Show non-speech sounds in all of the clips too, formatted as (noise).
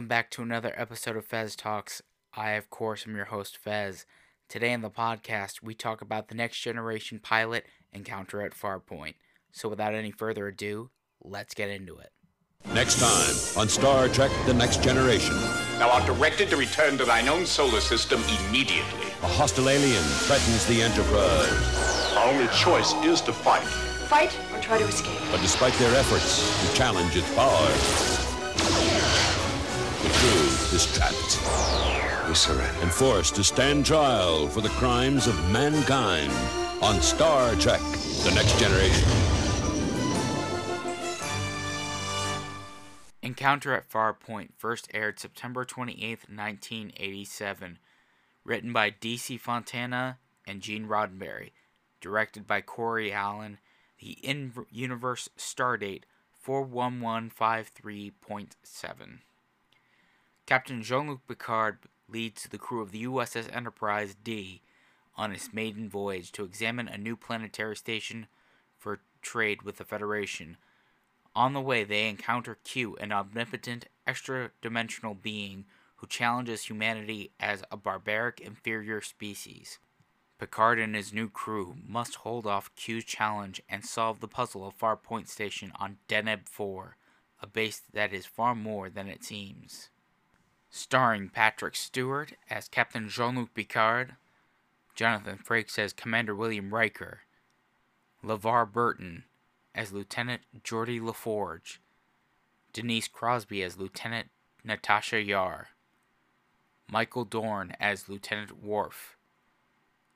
Welcome back to another episode of Fez Talks. I, of course, am your host, Fez. Today in the podcast, we talk about the next generation pilot encounter at Farpoint. So, without any further ado, let's get into it. Next time on Star Trek The Next Generation. Thou art directed to return to thine own solar system immediately. A hostile alien threatens the Enterprise. Our only choice is to fight. Fight or try to escape. But despite their efforts to challenge its power, the crew is trapped We surrender. and forced to stand trial for the crimes of mankind on Star Trek The Next Generation. Encounter at Farpoint first aired September 28, 1987. Written by D.C. Fontana and Gene Roddenberry. Directed by Corey Allen. The in universe stardate 41153.7. Captain Jean Luc Picard leads the crew of the USS Enterprise D on its maiden voyage to examine a new planetary station for trade with the Federation. On the way, they encounter Q, an omnipotent, extra dimensional being who challenges humanity as a barbaric, inferior species. Picard and his new crew must hold off Q's challenge and solve the puzzle of Farpoint Station on Deneb 4, a base that is far more than it seems. Starring Patrick Stewart as Captain Jean Luc Picard, Jonathan Frakes as Commander William Riker, LeVar Burton as Lieutenant Geordi La Forge, Denise Crosby as Lieutenant Natasha Yar, Michael Dorn as Lieutenant Worf,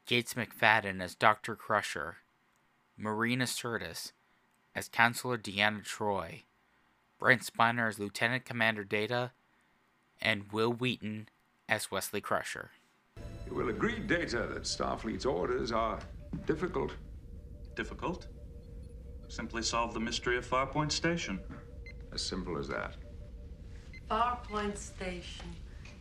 Gates McFadden as Dr. Crusher, Marina Sirtis as Counselor Deanna Troi, Brent Spiner as Lieutenant Commander Data, and Wil Wheaton as Wesley Crusher. You will agree, Data, that Starfleet's orders are difficult. Difficult? Simply solve the mystery of Farpoint Station. As simple as that. Farpoint Station.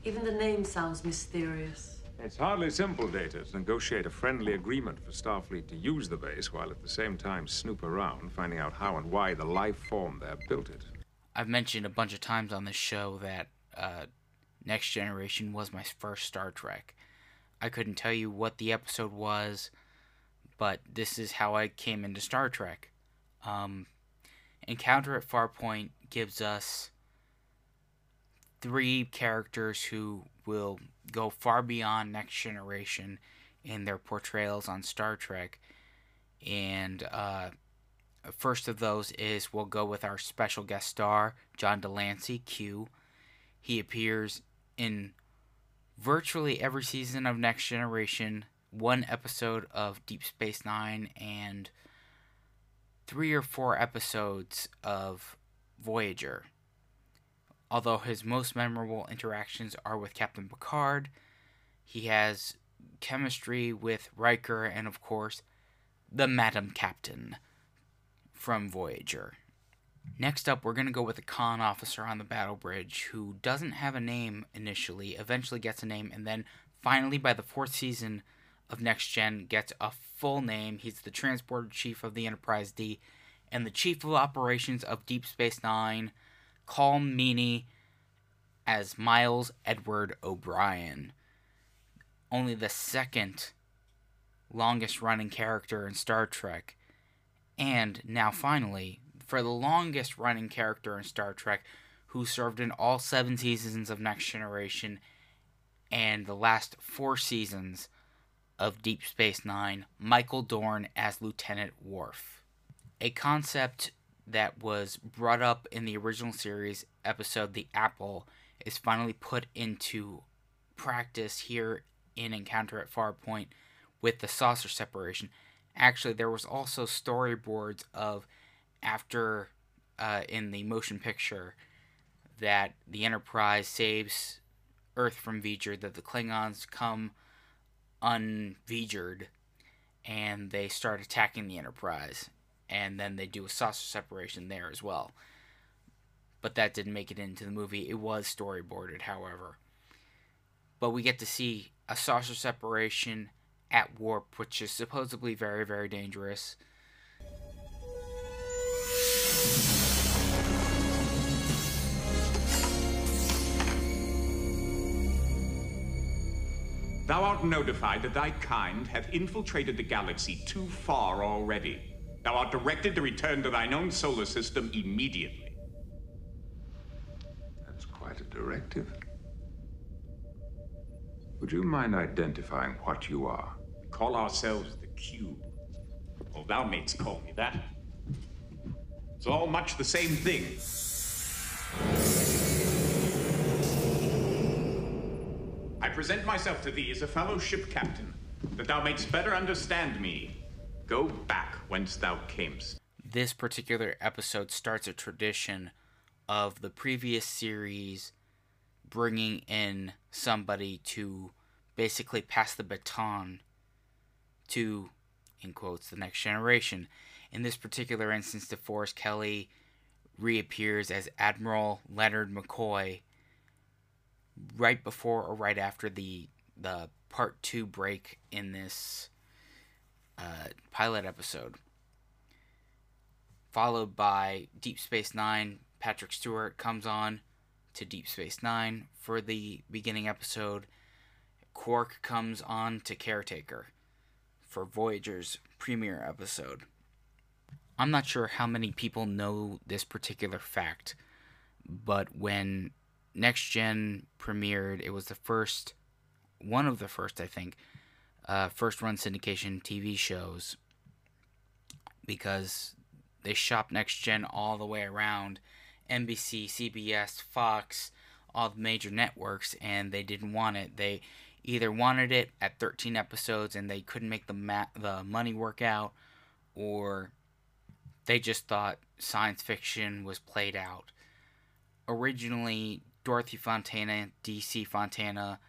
Even the name sounds mysterious. It's hardly simple, Data, to negotiate a friendly agreement for Starfleet to use the base while at the same time snoop around, finding out how and why the life form there built it. I've mentioned a bunch of times on this show that uh, Next Generation was my first Star Trek. I couldn't tell you what the episode was, but this is how I came into Star Trek. Um, Encounter at Farpoint gives us three characters who will go far beyond Next Generation in their portrayals on Star Trek. And uh, first of those is we'll go with our special guest star, John de Lancie, Q. He appears in virtually every season of Next Generation, one episode of Deep Space Nine, and three or four episodes of Voyager. Although his most memorable interactions are with Captain Picard, he has chemistry with Riker and, of course, the Madam Captain from Voyager. Next up, we're going to go with a conn officer on the battle bridge who doesn't have a name initially, eventually gets a name, and then finally, by the fourth season of Next Gen, gets a full name. He's the transporter chief of the Enterprise D and the chief of operations of Deep Space Nine, Colm Meaney, as Miles Edward O'Brien. Only the second longest running character in Star Trek. And now, finally, for the longest running character in Star Trek, who served in all seven seasons of Next Generation and the last four seasons of Deep Space Nine, Michael Dorn as Lieutenant Worf. A concept that was brought up in the original series episode, The Apple, is finally put into practice here in Encounter at Farpoint with the saucer separation. Actually, there was also storyboards of after uh, in the motion picture that the Enterprise saves Earth from V'ger, that the Klingons come unV'gered and they start attacking the Enterprise. And then they do a saucer separation there as well. But that didn't make it into the movie. It was storyboarded, however. But we get to see a saucer separation at warp, which is supposedly very, very dangerous. Thou art notified that thy kind have infiltrated the galaxy too far already. Thou art directed to return to thine own solar system immediately. That's quite a directive. Would you mind identifying what you are? We call ourselves the Q. Well, thou mates call me that. It's all much the same thing. Present myself to thee as a fellow ship captain, that thou mayst better understand me. Go back whence thou camest. This particular episode starts a tradition of the previous series bringing in somebody to basically pass the baton to, in quotes, the next generation. In this particular instance, DeForest Kelley reappears as Admiral Leonard McCoy right before or right after the the part two break in this uh, pilot episode, followed by Deep Space Nine. Patrick Stewart comes on to Deep Space Nine for the beginning episode. Quark comes on to Caretaker for Voyager's premiere episode. I'm not sure how many people know this particular fact, but when Next Gen premiered, it was the first, one of the first, I think, uh, first run syndication TV shows because they shopped Next Gen all the way around NBC, CBS, Fox, all the major networks, and they didn't want it. They either wanted it at 13 episodes and they couldn't make the ma- the money work out, or they just thought science fiction was played out. Originally, Dorothy Fontana, DC Fontana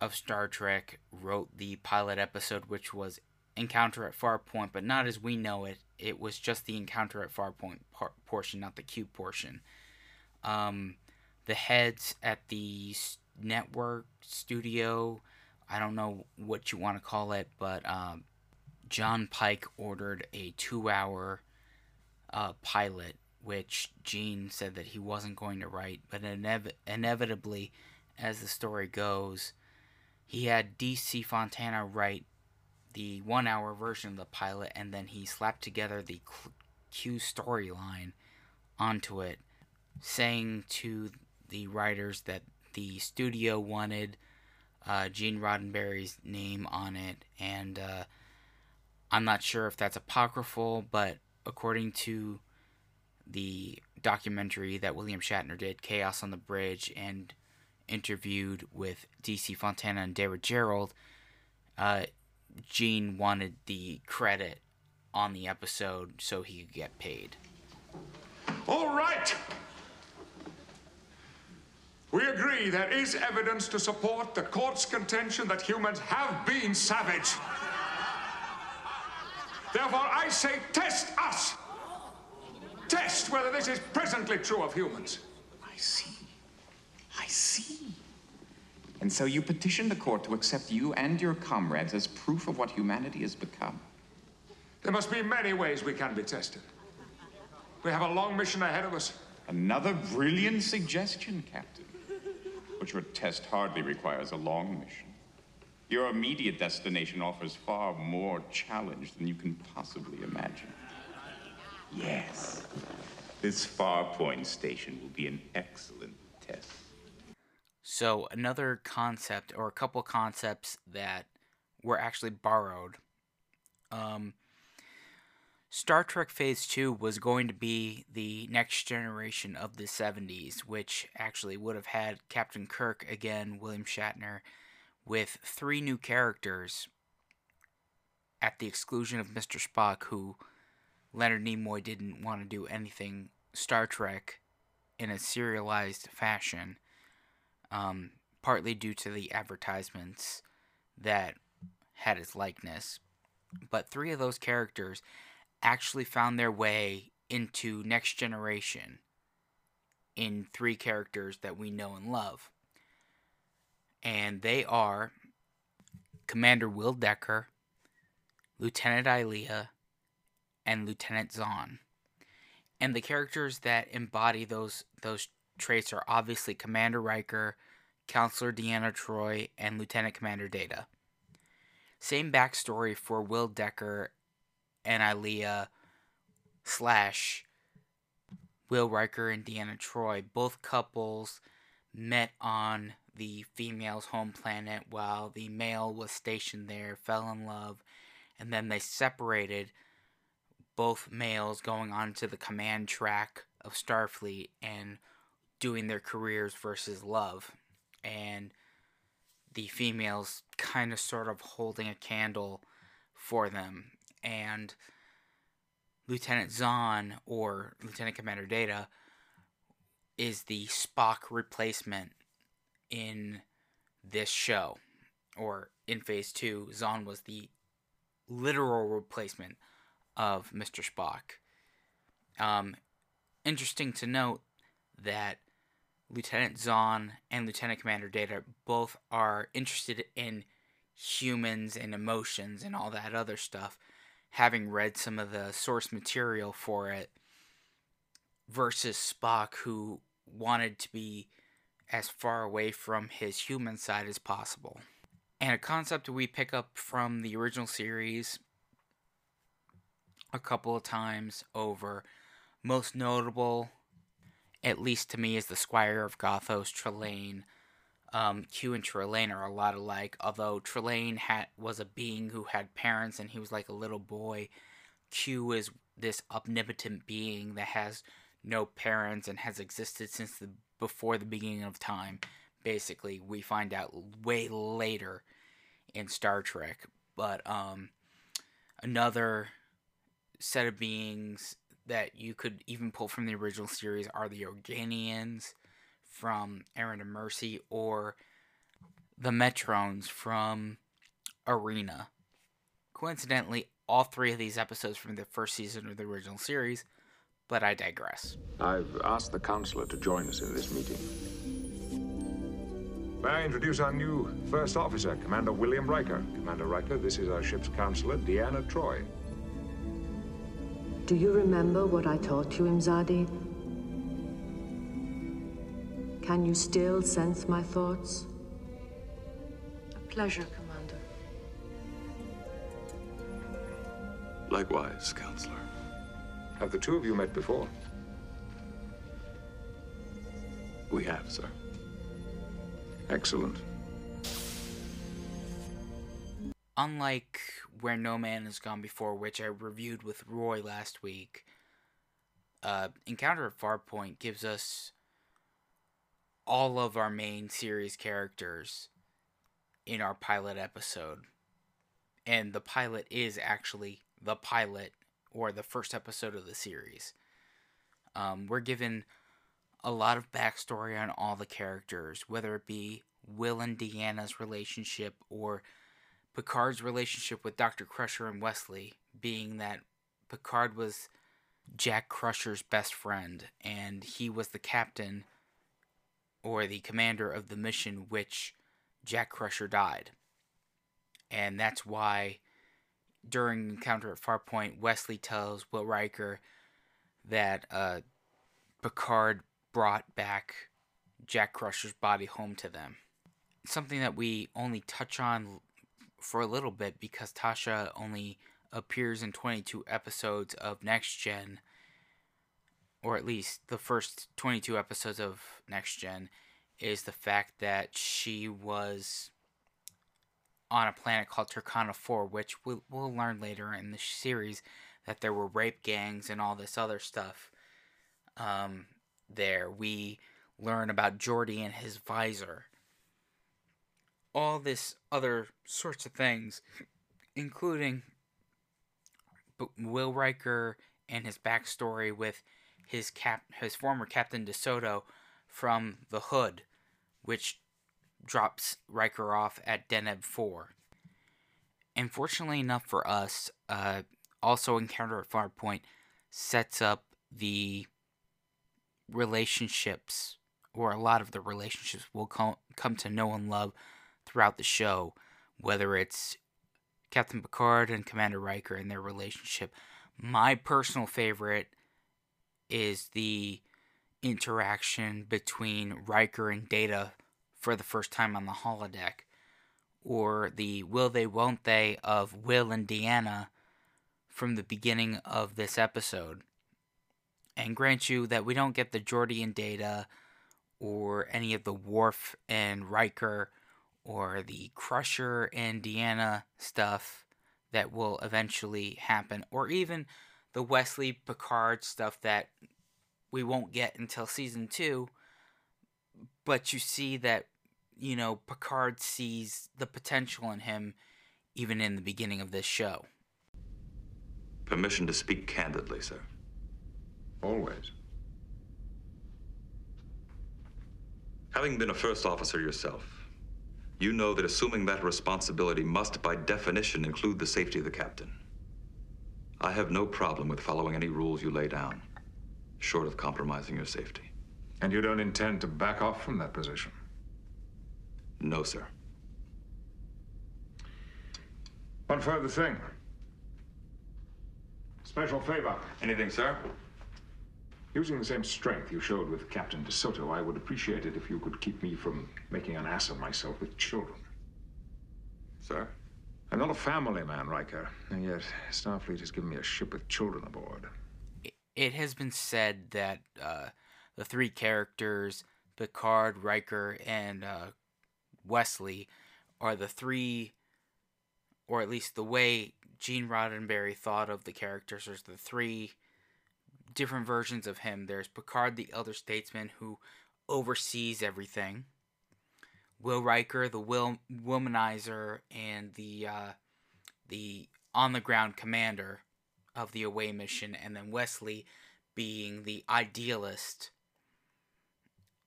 of Star Trek, wrote the pilot episode, which was Encounter at Farpoint, but not as we know it. It was just the Encounter at Farpoint par- portion, not the Q portion. Um, the heads at the network studio, I don't know what you want to call it, but um, John Pike ordered a two hour uh, pilot, which Gene said that he wasn't going to write, but inev- inevitably, as the story goes, he had DC Fontana write the one hour version of the pilot, and then he slapped together the Q storyline onto it, saying to the writers that the studio wanted uh, Gene Roddenberry's name on it, and uh, I'm not sure if that's apocryphal, but according to the documentary that William Shatner did, Chaos on the Bridge, and interviewed with DC Fontana and David Gerrold, uh, Gene wanted the credit on the episode so he could get paid. All right. We agree there is evidence to support the court's contention that humans have been savage. Therefore, I say test us. Test whether this is presently true of humans. I see. I see. And so you petition the court to accept you and your comrades as proof of what humanity has become. There must be many ways we can be tested. We have a long mission ahead of us. Another brilliant suggestion, Captain. But your test hardly requires a long mission. Your immediate destination offers far more challenge than you can possibly imagine. Yes, this Farpoint station will be an excellent test. So, another concept, or a couple concepts that were actually borrowed. Um, Star Trek Phase 2 was going to be the next generation of the 70s, which actually would have had Captain Kirk again, William Shatner, with three new characters at the exclusion of Mr. Spock, who Leonard Nimoy didn't want to do anything Star Trek in a serialized fashion, um, partly due to the advertisements that had his likeness. But three of those characters actually found their way into Next Generation in three characters that we know and love. And they are Commander Will Decker, Lieutenant Ilia, and Lieutenant Xon. And the characters that embody those those traits are obviously Commander Riker, Counselor Deanna Troi, and Lieutenant Commander Data. Same backstory for Will Decker and Ilia slash Will Riker and Deanna Troy. Both couples met on the female's home planet while the male was stationed there, fell in love, and then they separated both males going on to the command track of Starfleet and doing their careers versus love. And the females kind of sort of holding a candle for them. And Lieutenant Xon, or Lieutenant Commander Data, is the Spock replacement in this show. Or in Phase 2, Xon was the literal replacement of Mr. Spock. Um, interesting to note that Lieutenant Xon and Lieutenant Commander Data both are interested in humans and emotions and all that other stuff, having read some of the source material for it, versus Spock, who wanted to be as far away from his human side as possible. And a concept we pick up from the original series a couple of times over. Most notable, at least to me, is the Squire of Gothos, Trelane. Um, Q and Trelane are a lot alike, although Trelane had was a being who had parents and he was like a little boy. Q is this omnipotent being that has no parents and has existed since the before the beginning of time. Basically, we find out way later in Star Trek, but um, another set of beings that you could even pull from the original series are the Organians from Errand of Mercy or the Metrons from Arena. Coincidentally, all three of these episodes from the first season of the original series, but I digress. I've asked the counselor to join us in this meeting. May I introduce our new first officer, Commander William Riker. Commander Riker, this is our ship's counselor, Deanna Troi. Do you remember what I taught you, Imzadi? Can you still sense my thoughts? A pleasure, Commander. Likewise, Counselor. Have the two of you met before? We have, sir. Excellent. Unlike Where No Man Has Gone Before, which I reviewed with Roy last week, uh, Encounter at Farpoint gives us all of our main series characters in our pilot episode. And the pilot is actually the pilot or the first episode of the series. Um, we're given a lot of backstory on all the characters, whether it be Will and Deanna's relationship or Picard's relationship with Dr. Crusher and Wesley, being that Picard was Jack Crusher's best friend, and he was the captain or the commander of the mission which Jack Crusher died. And that's why during Encounter at Farpoint, Wesley tells Will Riker that uh, Picard brought back Jack Crusher's body home to them. Something that we only touch on for a little bit because Tasha only appears in 22 episodes of Next Gen, or at least the first 22 episodes of Next Gen, is the fact that she was on a planet called Turkana 4, which we'll, we'll learn later in the series that there were rape gangs and all this other stuff um, there. We learn about Geordi and his visor. All this other sorts of things, including Will Riker and his backstory with his cap, his former Captain DeSoto from the Hood, which drops Riker off at Deneb 4. And fortunately enough for us, uh, also Encounter at Farpoint sets up the relationships, or a lot of the relationships we'll come, come to know and love throughout the show, whether it's Captain Picard and Commander Riker and their relationship. My personal favorite is the interaction between Riker and Data for the first time on the holodeck, or the will they won't they of Will and Deanna from the beginning of this episode. And grant you that we don't get the Geordi and Data or any of the Worf and Riker or the Crusher and Deanna stuff that will eventually happen, or even the Wesley Picard stuff that we won't get until season two. But you see that, you know, Picard sees the potential in him even in the beginning of this show. Permission to speak candidly, sir. Always. Having been a first officer yourself, you know that assuming that responsibility must, by definition, include the safety of the captain. I have no problem with following any rules you lay down, short of compromising your safety. And you don't intend to back off from that position? No, sir. One further thing. Special favor. Anything, sir? Using the same strength you showed with Captain DeSoto, I would appreciate it if you could keep me from making an ass of myself with children. Sir? I'm not a family man, Riker, and yet Starfleet has given me a ship with children aboard. It has been said that uh, the three characters, Picard, Riker, and uh, Wesley, are the three, or at least the way Gene Roddenberry thought of the characters, there's the three different versions of him. There's Picard, the elder statesman, who oversees everything. Will Riker, the will womanizer, and the uh, the on the ground commander of the away mission, and then Wesley being the idealist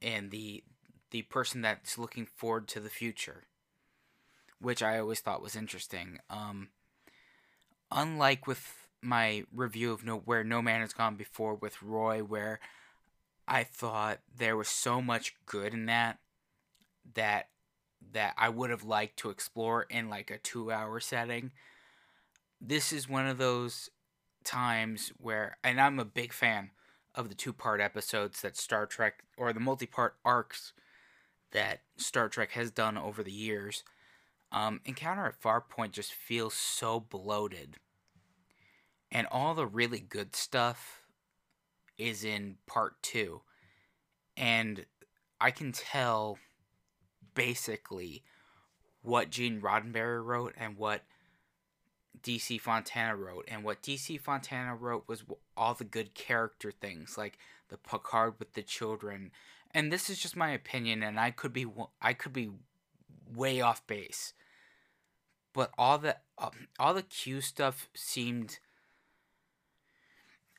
and the the person that's looking forward to the future, which I always thought was interesting. Um, unlike with my review of no where no man has gone before with Roy, where I thought there was so much good in that that that I would have liked to explore in like a two hour setting. This is one of those times where, and I'm a big fan of the two part episodes that Star Trek or the multi part arcs that Star Trek has done over the years. Um, Encounter at Farpoint just feels so bloated. And all the really good stuff is in part two. And I can tell basically what Gene Roddenberry wrote and what DC Fontana wrote. And what DC Fontana wrote was all the good character things, like the Picard with the children. And this is just my opinion, and I could be I could be way off base. But all the uh, all the Q stuff seemed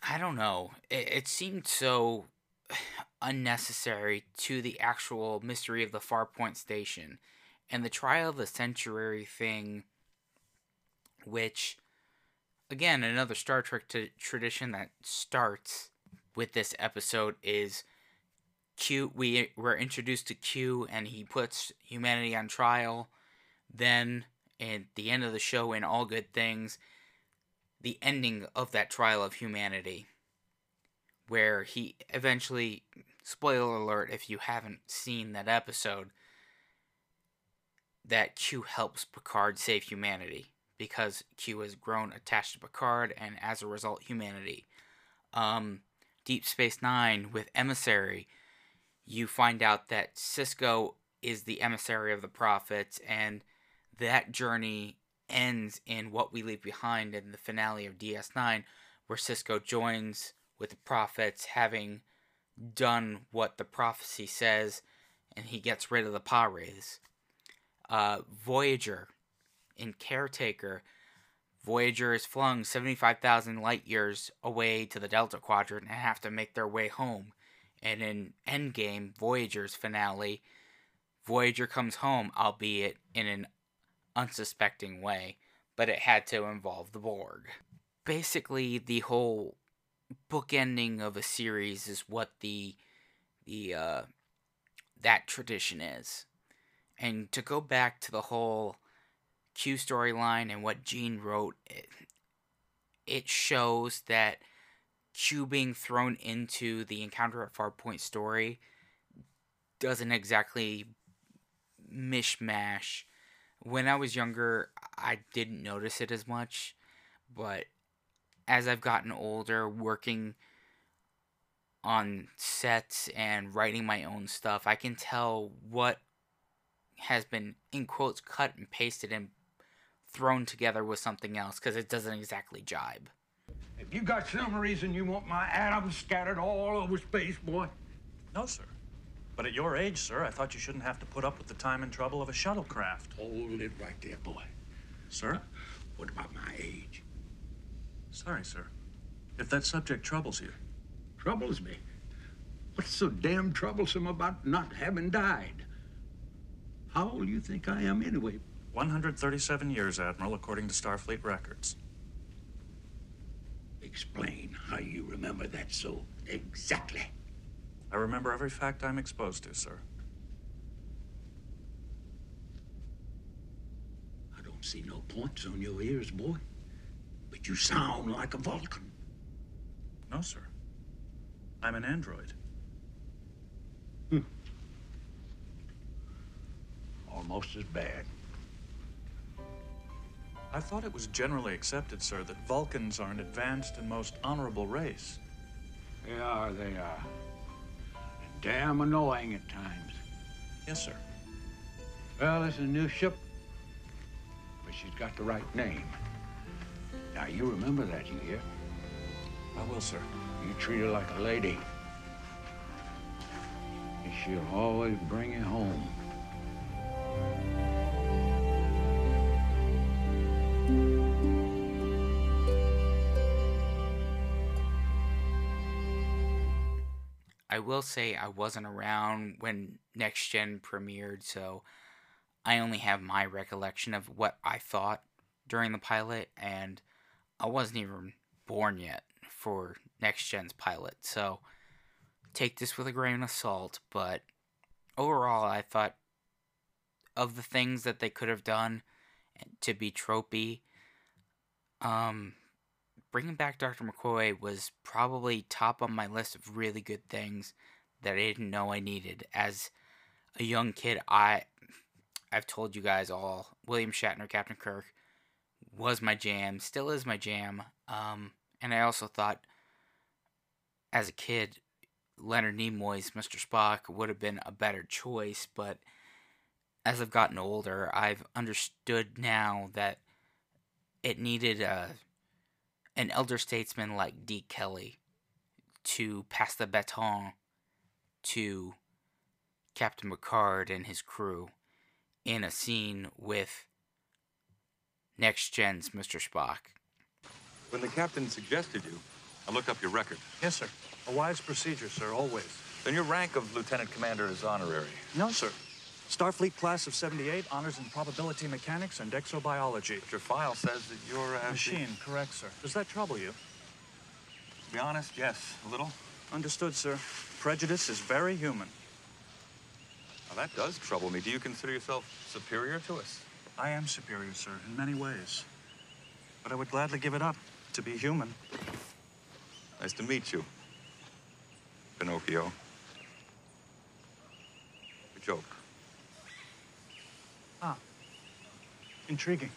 I don't know. It, it seemed so (sighs) unnecessary to the actual mystery of the Farpoint Station. And the Trial of the Century thing, which again, another Star Trek t- tradition that starts with this episode is Q. We were introduced to Q, and he puts humanity on trial. Then, at the end of the show, in All Good Things, the ending of that trial of humanity, where he eventually, spoiler alert if you haven't seen that episode, that Q helps Picard save humanity because Q has grown attached to Picard and as a result, humanity. Um, Deep Space Nine with Emissary, you find out that Sisko is the emissary of the prophets, and that journey ends in what we leave behind in the finale of DS9, where Sisko joins with the prophets, having done what the prophecy says, and he gets rid of the Pah-wraiths. Uh, Voyager in Caretaker, Voyager is flung 75,000 light years away to the Delta Quadrant and have to make their way home. And in Endgame, Voyager's finale, Voyager comes home, albeit in an unsuspecting way, but it had to involve the Borg. Basically, the whole bookending of a series is what the the uh, that tradition is. And to go back to the whole Q storyline and what Gene wrote, it, it shows that Q being thrown into the encounter at Farpoint story doesn't exactly mishmash. When I was younger, I didn't notice it as much, but as I've gotten older, working on sets and writing my own stuff, I can tell what has been in quotes cut and pasted and thrown together with something else because it doesn't exactly jibe. Have you got some reason you want my atoms scattered all over space, boy? No, sir. But at your age, sir, I thought you shouldn't have to put up with the time and trouble of a shuttlecraft. Hold it right there, boy. Sir? What about my age? Sorry, sir. If that subject troubles you. Troubles me? What's so damn troublesome about not having died? How old do you think I am anyway? 137 years, Admiral, according to Starfleet records. Explain how you remember that so exactly. I remember every fact I'm exposed to, sir. I don't see no points on your ears, boy. But you sound like a Vulcan. No, sir. I'm an android. Hmm. Almost as bad. I thought it was generally accepted, sir, that Vulcans are an advanced and most honorable race. They are, they are. Damn annoying at times. Yes, sir. Well, it's a new ship, but she's got the right name. Now, you remember that, you hear? I will, sir. You treat her like a lady. And she'll always bring you home. I will say I wasn't around when Next Gen premiered, so I only have my recollection of what I thought during the pilot, and I wasn't even born yet for Next Gen's pilot, so take this with a grain of salt, but overall, I thought of the things that they could have done to be tropey, um, bringing back Dr. McCoy was probably top on my list of really good things that I didn't know I needed. As a young kid, I I've told you guys all William Shatner, Captain Kirk was my jam, still is my jam. Um, and I also thought as a kid, Leonard Nimoy's Mr. Spock would have been a better choice, but as I've gotten older, I've understood now that it needed a an elder statesman like Deke Kelly to pass the baton to Captain Picard and his crew in a scene with Next Gen's Mr. Spock. When the captain suggested you, I looked up your record. Yes, sir. A wise procedure, sir, always. Then your rank of lieutenant commander is honorary. No, sir. Starfleet class of 78, honors in probability mechanics and exobiology. But your file says that you're uh, a Machine, correct, sir. Does that trouble you? To be honest, yes, a little. Understood, sir. Prejudice is very human. Now, that does trouble me. Do you consider yourself superior to us? I am superior, sir, in many ways. But I would gladly give it up to be human. Nice to meet you, Pinocchio. A joke. Intriguing.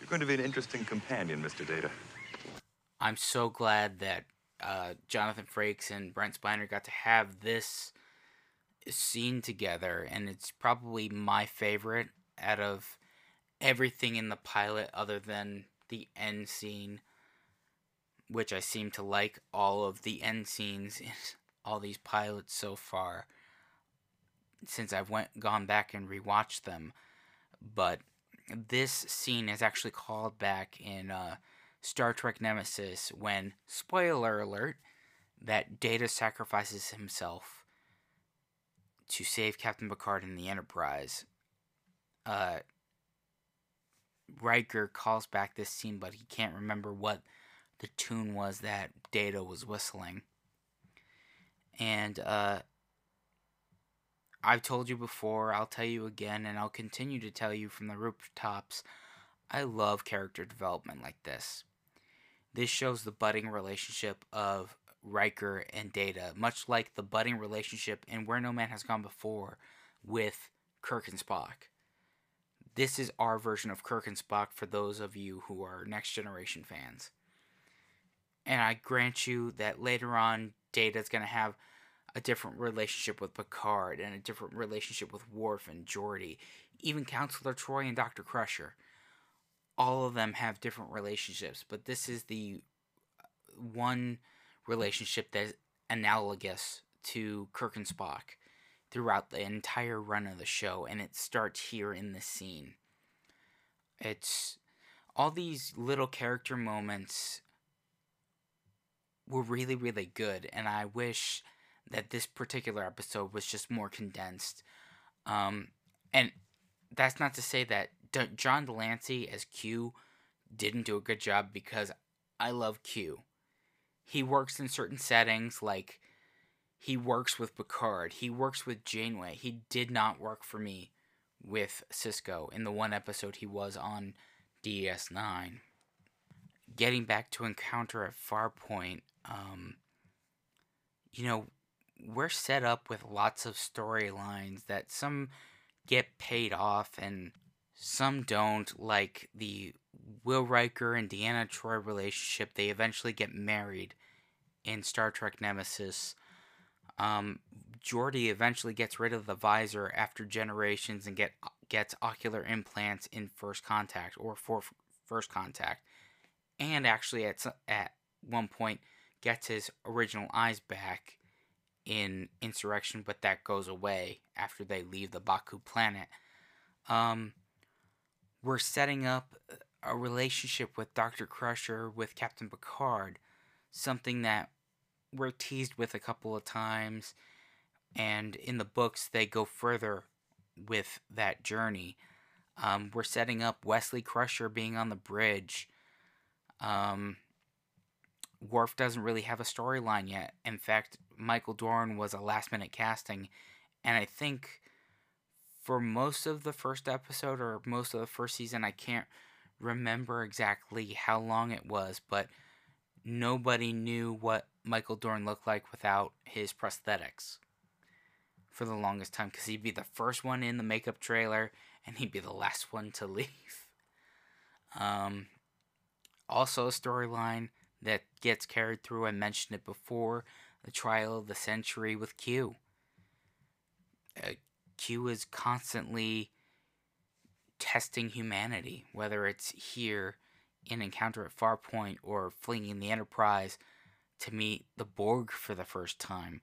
You're going to be an interesting companion, Mr. Data. I'm so glad that uh, Jonathan Frakes and Brent Spiner got to have this scene together, and it's probably my favorite out of everything in the pilot, other than the end scene, which I seem to like all of the end scenes in all these pilots so far, since I've went gone back and rewatched them. But this scene is actually called back in uh, Star Trek Nemesis when, spoiler alert, that Data sacrifices himself to save Captain Picard and the Enterprise. Uh, Riker calls back this scene, but he can't remember what the tune was that Data was whistling. And uh, I've told you before, I'll tell you again, and I'll continue to tell you from the rooftops. I love character development like this. This shows the budding relationship of Riker and Data, much like the budding relationship in Where No Man Has Gone Before with Kirk and Spock. This is our version of Kirk and Spock for those of you who are Next Generation fans. And I grant you that later on, Data's going to have a different relationship with Picard and a different relationship with Worf and Geordi, even Counselor Troi and Dr. Crusher. All of them have different relationships, but this is the uh, one relationship that's analogous to Kirk and Spock throughout the entire run of the show, and it starts here in this scene. It's all these little character moments were really, really good, and I wish that this particular episode was just more condensed. Um, and that's not to say that D- John de Lancie as Q didn't do a good job because I love Q. He works in certain settings, like he works with Picard, he works with Janeway. He did not work for me with Sisko in the one episode he was on DS9. Getting back to Encounter at Farpoint, um, you know, we're set up with lots of storylines that some get paid off and some don't, like the Will Riker and Deanna Troi relationship. They eventually get married in Star Trek Nemesis. Um, Geordi eventually gets rid of the visor after generations and get gets ocular implants in First Contact or for First Contact, and actually at at one point gets his original eyes back in Insurrection, but that goes away after they leave the Ba'ku planet. Um, we're setting up a relationship with Dr. Crusher with Captain Picard, something that we're teased with a couple of times, and in the books, they go further with that journey. Um, we're setting up Wesley Crusher being on the bridge. Um, Worf doesn't really have a storyline yet. In fact, Michael Dorn was a last minute casting, and I think for most of the first episode or most of the first season, I can't remember exactly how long it was, but nobody knew what Michael Dorn looked like without his prosthetics for the longest time because he'd be the first one in the makeup trailer and he'd be the last one to (laughs) leave. Um, also, a storyline that gets carried through, I mentioned it before the trial of the century with Q. Uh, Q is constantly testing humanity, whether it's here in Encounter at Farpoint or flinging the Enterprise to meet the Borg for the first time.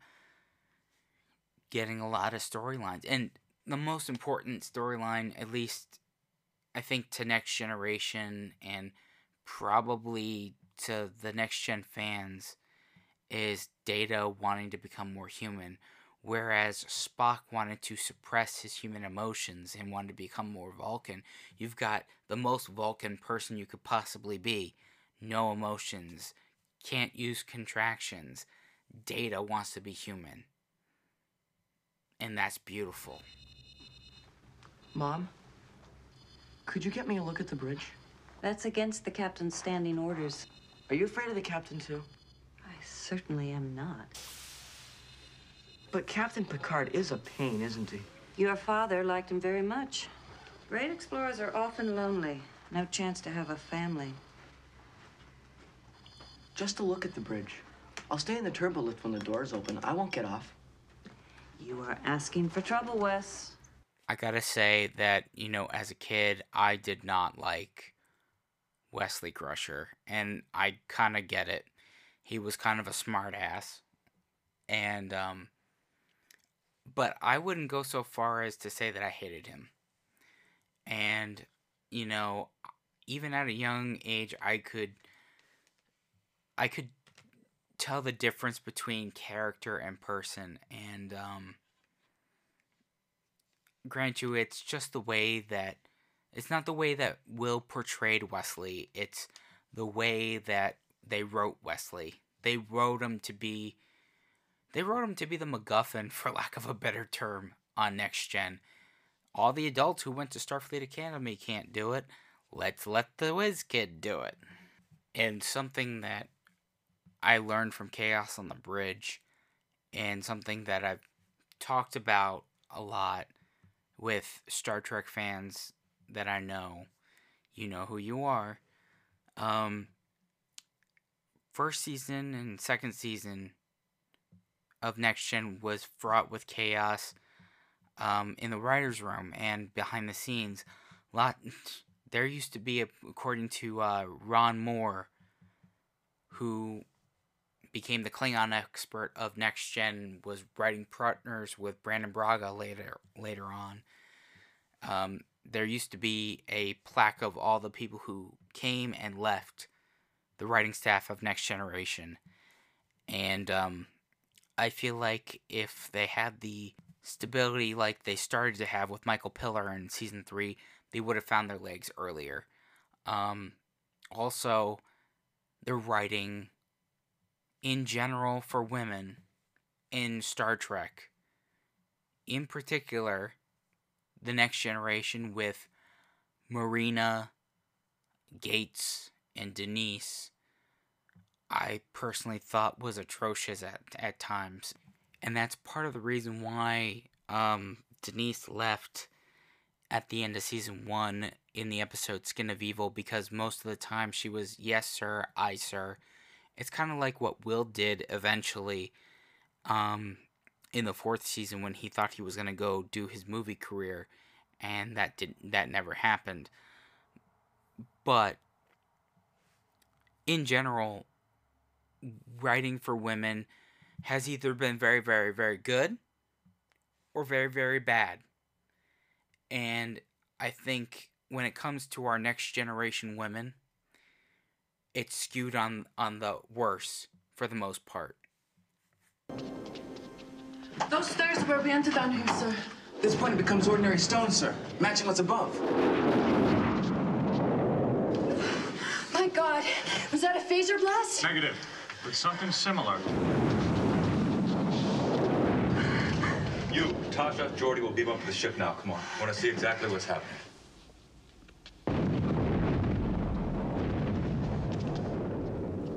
Getting a lot of storylines. And the most important storyline, at least I think to Next Generation and probably to the Next Gen fans, is Data wanting to become more human. Whereas Spock wanted to suppress his human emotions and wanted to become more Vulcan, you've got the most Vulcan person you could possibly be. No emotions, can't use contractions. Data wants to be human. And that's beautiful. Mom, could you get me a look at the bridge? That's against the captain's standing orders. Are you afraid of the captain, too? I certainly am not. But Captain Picard is a pain, isn't he? Your father liked him very much. Great explorers are often lonely. No chance to have a family. Just a look at the bridge. I'll stay in the turbo lift when the doors open. I won't get off. You are asking for trouble, Wes. I gotta say that, you know, as a kid, I did not like Wesley Crusher, and I kind of get it. He was kind of a smartass, and um, but I wouldn't go so far as to say that I hated him. And you know, even at a young age, I could I could tell the difference between character and person, and um, grant you, it's just the way that it's not the way that Wil portrayed Wesley. It's the way that they wrote Wesley. They wrote him to be they wrote him to be the MacGuffin, (laughs) for lack of a better term, on Next Gen. All the adults who went to Starfleet Academy can't do it. Let's let the whiz kid do it. And something that I learned from Chaos on the Bridge, and something that I've talked about a lot with Star Trek fans that I know. You know who you are. Um, first season and second season of Next Gen was fraught with chaos um, in the writers' room and behind the scenes. Lot (laughs) there used to be, a, according to uh, Ron Moore, who became the Klingon expert of Next Gen, was writing partners with Brannon Braga later later on. Um, there used to be a plaque of all the people who came and left the writing staff of Next Generation, and um, I feel like if they had the stability like they started to have with Michael Piller in season three, they would have found their legs earlier. Um, also, the writing in general for women in Star Trek, in particular, the next generation with Marina, Gates, and Denise I personally thought was atrocious at, at times. And that's part of the reason why um, Denise left at the end of season one in the episode Skin of Evil because most of the time she was, yes, sir, I, sir. It's kind of like what Wil did eventually um, in the fourth season when he thought he was going to go do his movie career, and that didn't, that never happened. But in general, writing for women has either been very, very, very good or very, very bad. And I think when it comes to our next generation women, it's skewed on on the worse for the most part. Those stairs where we enter down here, sir. This point it becomes ordinary stone, sir, matching what's above. My God, was that a phaser blast? Negative but something similar. You, Tasha, Geordi will beam up to the ship now. Come on. I want to see exactly what's happening.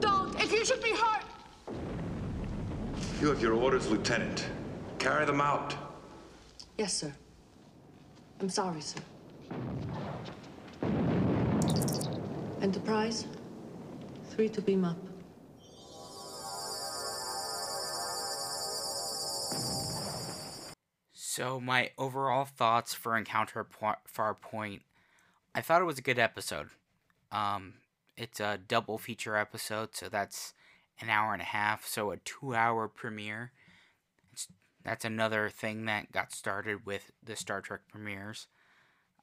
Don't! If you should be hurt! You have your orders, Lieutenant. Carry them out. Yes, sir. I'm sorry, sir. Enterprise, three to beam up. So my overall thoughts for Encounter Farpoint, I thought it was a good episode. Um, it's a double feature episode, so that's an hour and a half. So a two-hour premiere. It's, that's another thing that got started with the Star Trek premieres.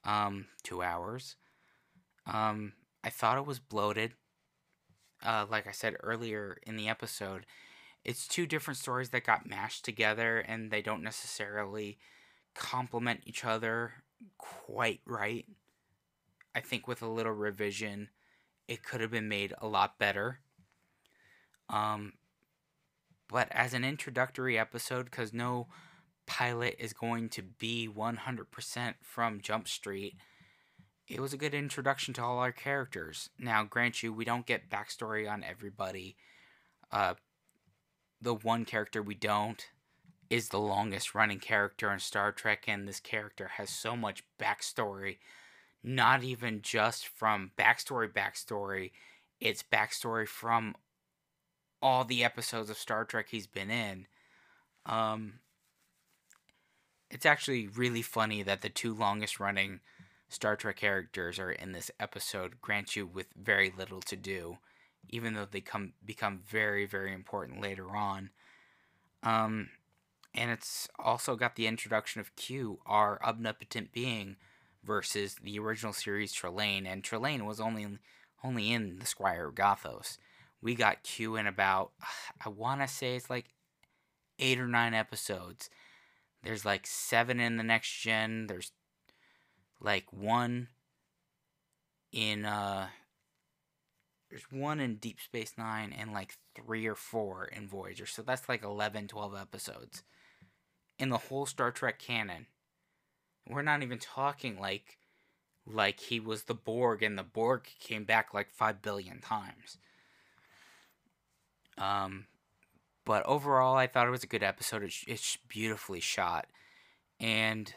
Um, two hours. Um, I thought it was bloated. Uh, like I said earlier in the episode, it's two different stories that got mashed together and they don't necessarily complement each other quite right. I think with a little revision, it could have been made a lot better. Um, but as an introductory episode, because no pilot is going to be 100% from Jump Street, it was a good introduction to all our characters. Now, grant you, we don't get backstory on everybody. Uh, the one character we don't is the longest running character in Star Trek, and this character has so much backstory. Not even just from backstory, backstory, it's backstory from all the episodes of Star Trek he's been in. Um, it's actually really funny that the two longest running Star Trek characters are in this episode, grant you with very little to do, even though they come become very very important later on. Um, and it's also got the introduction of Q, our omnipotent being, versus the original series Trelane, and Trelane was only only in the Squire of Gothos. We got Q in about (sighs) I want to say it's like eight or nine episodes. There's like seven in the next gen. There's like one in uh there's one in Deep Space 9 and like 3 or 4 in Voyager. So that's like 11 12 episodes in the whole Star Trek canon. We're not even talking like like he was the Borg and the Borg came back like 5 billion times. Um but overall I thought it was a good episode. It's, it's beautifully shot and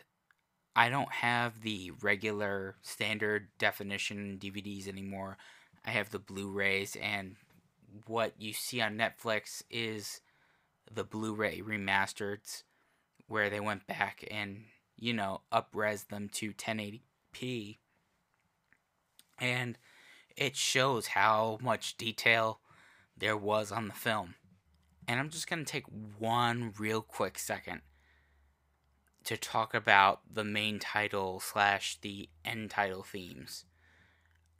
I don't have the regular standard definition DVDs anymore. I have the Blu-rays and what you see on Netflix is the Blu-ray remastered where they went back and you know upres them to 1080p and it shows how much detail there was on the film. And I'm just going to take one real quick second to talk about the main title slash the end title themes.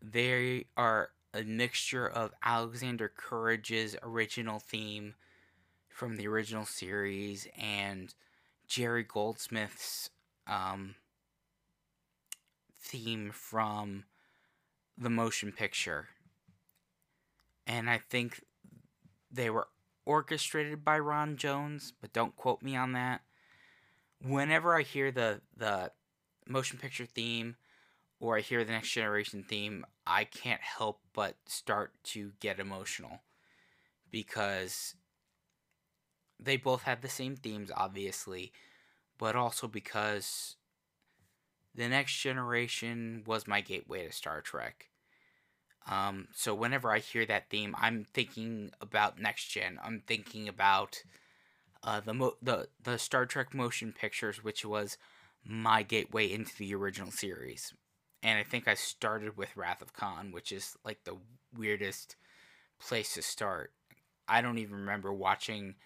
They are a mixture of Alexander Courage's original theme from the original series and Jerry Goldsmith's um, theme from the motion picture. And I think they were orchestrated by Ron Jones, but don't quote me on that whenever I hear the the motion picture theme or I hear the next generation theme, I can't help but start to get emotional because they both have the same themes obviously, but also because the next generation was my gateway to Star Trek. Um, so whenever I hear that theme, I'm thinking about next gen. I'm thinking about uh, the mo- the the Star Trek motion pictures, which was my gateway into the original series. And I think I started with Wrath of Khan, which is like the weirdest place to start. I don't even remember watching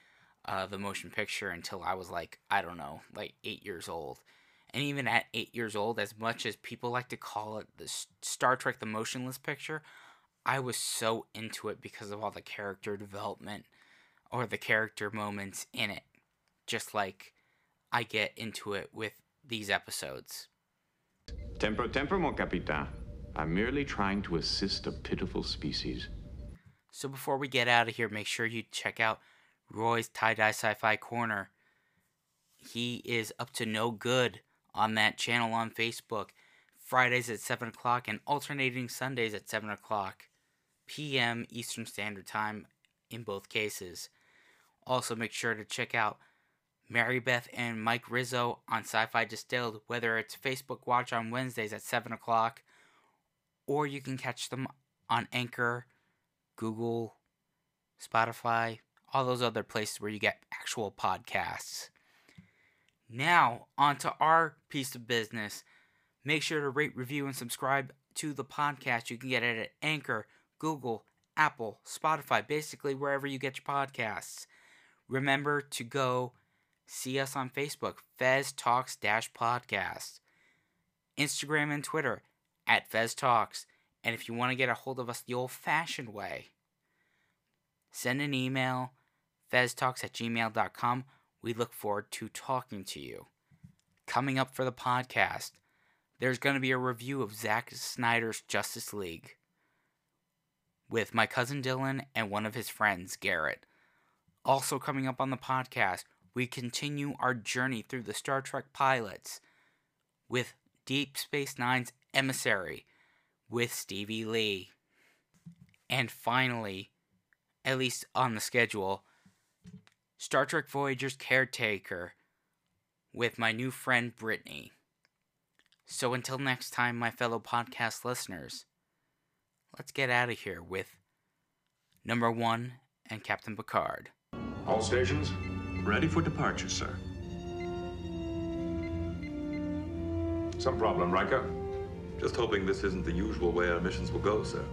uh, the motion picture until I was like, I don't know, like eight years old. And even at eight years old, as much as people like to call it the Star Trek the Motionless Picture, I was so into it because of all the character development or the character moments in it, just like I get into it with these episodes. Temper, temper, mon capitaine. I'm merely trying to assist a pitiful species. So before we get out of here, make sure you check out Roy's Tie Dye Sci Fi Corner. He is up to no good on that channel on Facebook. Fridays at 7 o'clock and alternating Sundays at 7 o'clock p.m. Eastern Standard Time in both cases. Also, make sure to check out Mary Beth and Mike Rizzo on Sci Fi Distilled, whether it's Facebook Watch on Wednesdays at 7 o'clock, or you can catch them on Anchor, Google, Spotify, all those other places where you get actual podcasts. Now, on to our piece of business. Make sure to rate, review, and subscribe to the podcast. You can get it at Anchor, Google, Apple, Spotify, basically wherever you get your podcasts. Remember to go see us on Facebook, Fez Talks Dash Podcast, Instagram and Twitter at Fez Talks. And if you want to get a hold of us the old fashioned way, send an email, feztalks at gmail.com. We look forward to talking to you. Coming up for the podcast, there's going to be a review of Zack Snyder's Justice League with my cousin Dylan and one of his friends, Garrett. Also, coming up on the podcast, we continue our journey through the Star Trek pilots with Deep Space Nine's Emissary with Stevie Lee. And finally, at least on the schedule, Star Trek Voyager's Caretaker with my new friend Brittany. So until next time, my fellow podcast listeners, let's get out of here with number one and Captain Picard. All stations? Ready for departure, sir. Some problem, Riker? Just hoping this isn't the usual way our missions will go, sir.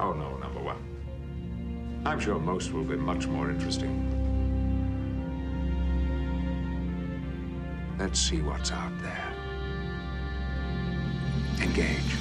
Oh, no, number one. I'm sure most will be much more interesting. Let's see what's out there. Engage.